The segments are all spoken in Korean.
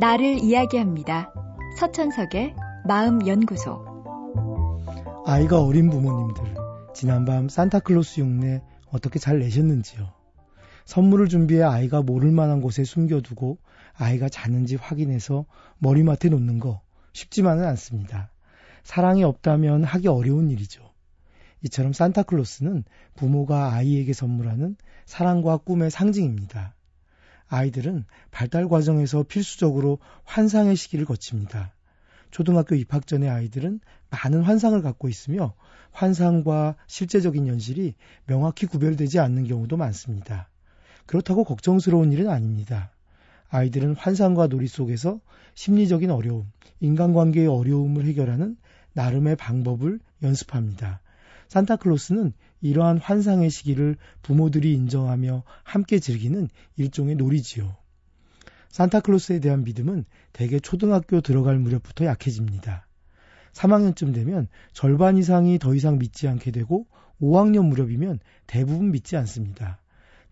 나를 이야기합니다. 서천석의 마음연구소. 아이가 어린 부모님들, 지난밤 산타클로스 흉내 어떻게 잘 내셨는지요? 선물을 준비해 아이가 모를 만한 곳에 숨겨두고 아이가 자는지 확인해서 머리맡에 놓는 거 쉽지만은 않습니다. 사랑이 없다면 하기 어려운 일이죠. 이처럼 산타클로스는 부모가 아이에게 선물하는 사랑과 꿈의 상징입니다. 아이들은 발달 과정에서 필수적으로 환상의 시기를 거칩니다. 초등학교 입학 전의 아이들은 많은 환상을 갖고 있으며 환상과 실제적인 현실이 명확히 구별되지 않는 경우도 많습니다. 그렇다고 걱정스러운 일은 아닙니다. 아이들은 환상과 놀이 속에서 심리적인 어려움, 인간관계의 어려움을 해결하는 나름의 방법을 연습합니다. 산타클로스는 이러한 환상의 시기를 부모들이 인정하며 함께 즐기는 일종의 놀이지요. 산타클로스에 대한 믿음은 대개 초등학교 들어갈 무렵부터 약해집니다. 3학년쯤 되면 절반 이상이 더 이상 믿지 않게 되고 5학년 무렵이면 대부분 믿지 않습니다.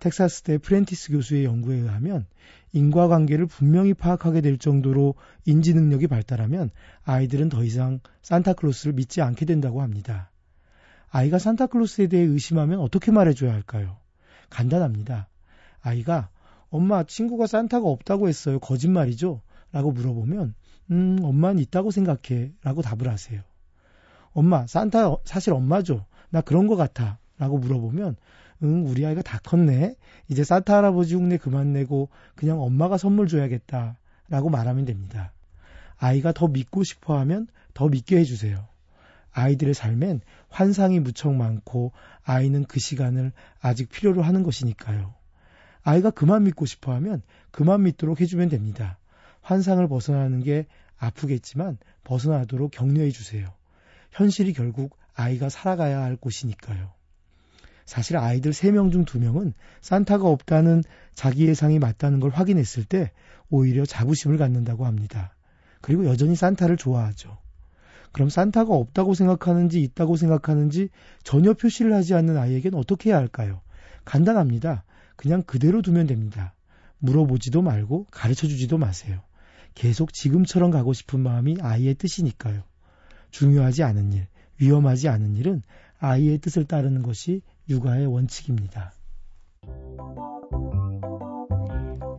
텍사스대 프렌티스 교수의 연구에 의하면 인과관계를 분명히 파악하게 될 정도로 인지 능력이 발달하면 아이들은 더 이상 산타클로스를 믿지 않게 된다고 합니다. 아이가 산타클로스에 대해 의심하면 어떻게 말해줘야 할까요? 간단합니다. 아이가 엄마 친구가 산타가 없다고 했어요. 거짓말이죠? 라고 물어보면 음 엄마는 있다고 생각해 라고 답을 하세요. 엄마 산타 사실 엄마죠. 나 그런 것 같아 라고 물어보면 응, 우리 아이가 다 컸네. 이제 산타 할아버지 흉내 그만 내고 그냥 엄마가 선물 줘야겠다. 라고 말하면 됩니다. 아이가 더 믿고 싶어 하면 더 믿게 해주세요. 아이들의 삶엔 환상이 무척 많고 아이는 그 시간을 아직 필요로 하는 것이니까요. 아이가 그만 믿고 싶어 하면 그만 믿도록 해주면 됩니다. 환상을 벗어나는 게 아프겠지만 벗어나도록 격려해 주세요. 현실이 결국 아이가 살아가야 할 곳이니까요. 사실 아이들 3명 중 2명은 산타가 없다는 자기 예상이 맞다는 걸 확인했을 때 오히려 자부심을 갖는다고 합니다. 그리고 여전히 산타를 좋아하죠. 그럼 산타가 없다고 생각하는지 있다고 생각하는지 전혀 표시를 하지 않는 아이에겐 어떻게 해야 할까요? 간단합니다. 그냥 그대로 두면 됩니다. 물어보지도 말고 가르쳐 주지도 마세요. 계속 지금처럼 가고 싶은 마음이 아이의 뜻이니까요. 중요하지 않은 일, 위험하지 않은 일은 아이의 뜻을 따르는 것이 육아의 원칙입니다.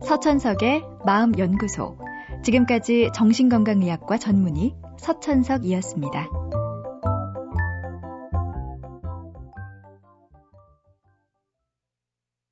서천석의 마음연구소. 지금까지 정신건강의학과 전문의 서천석이었습니다.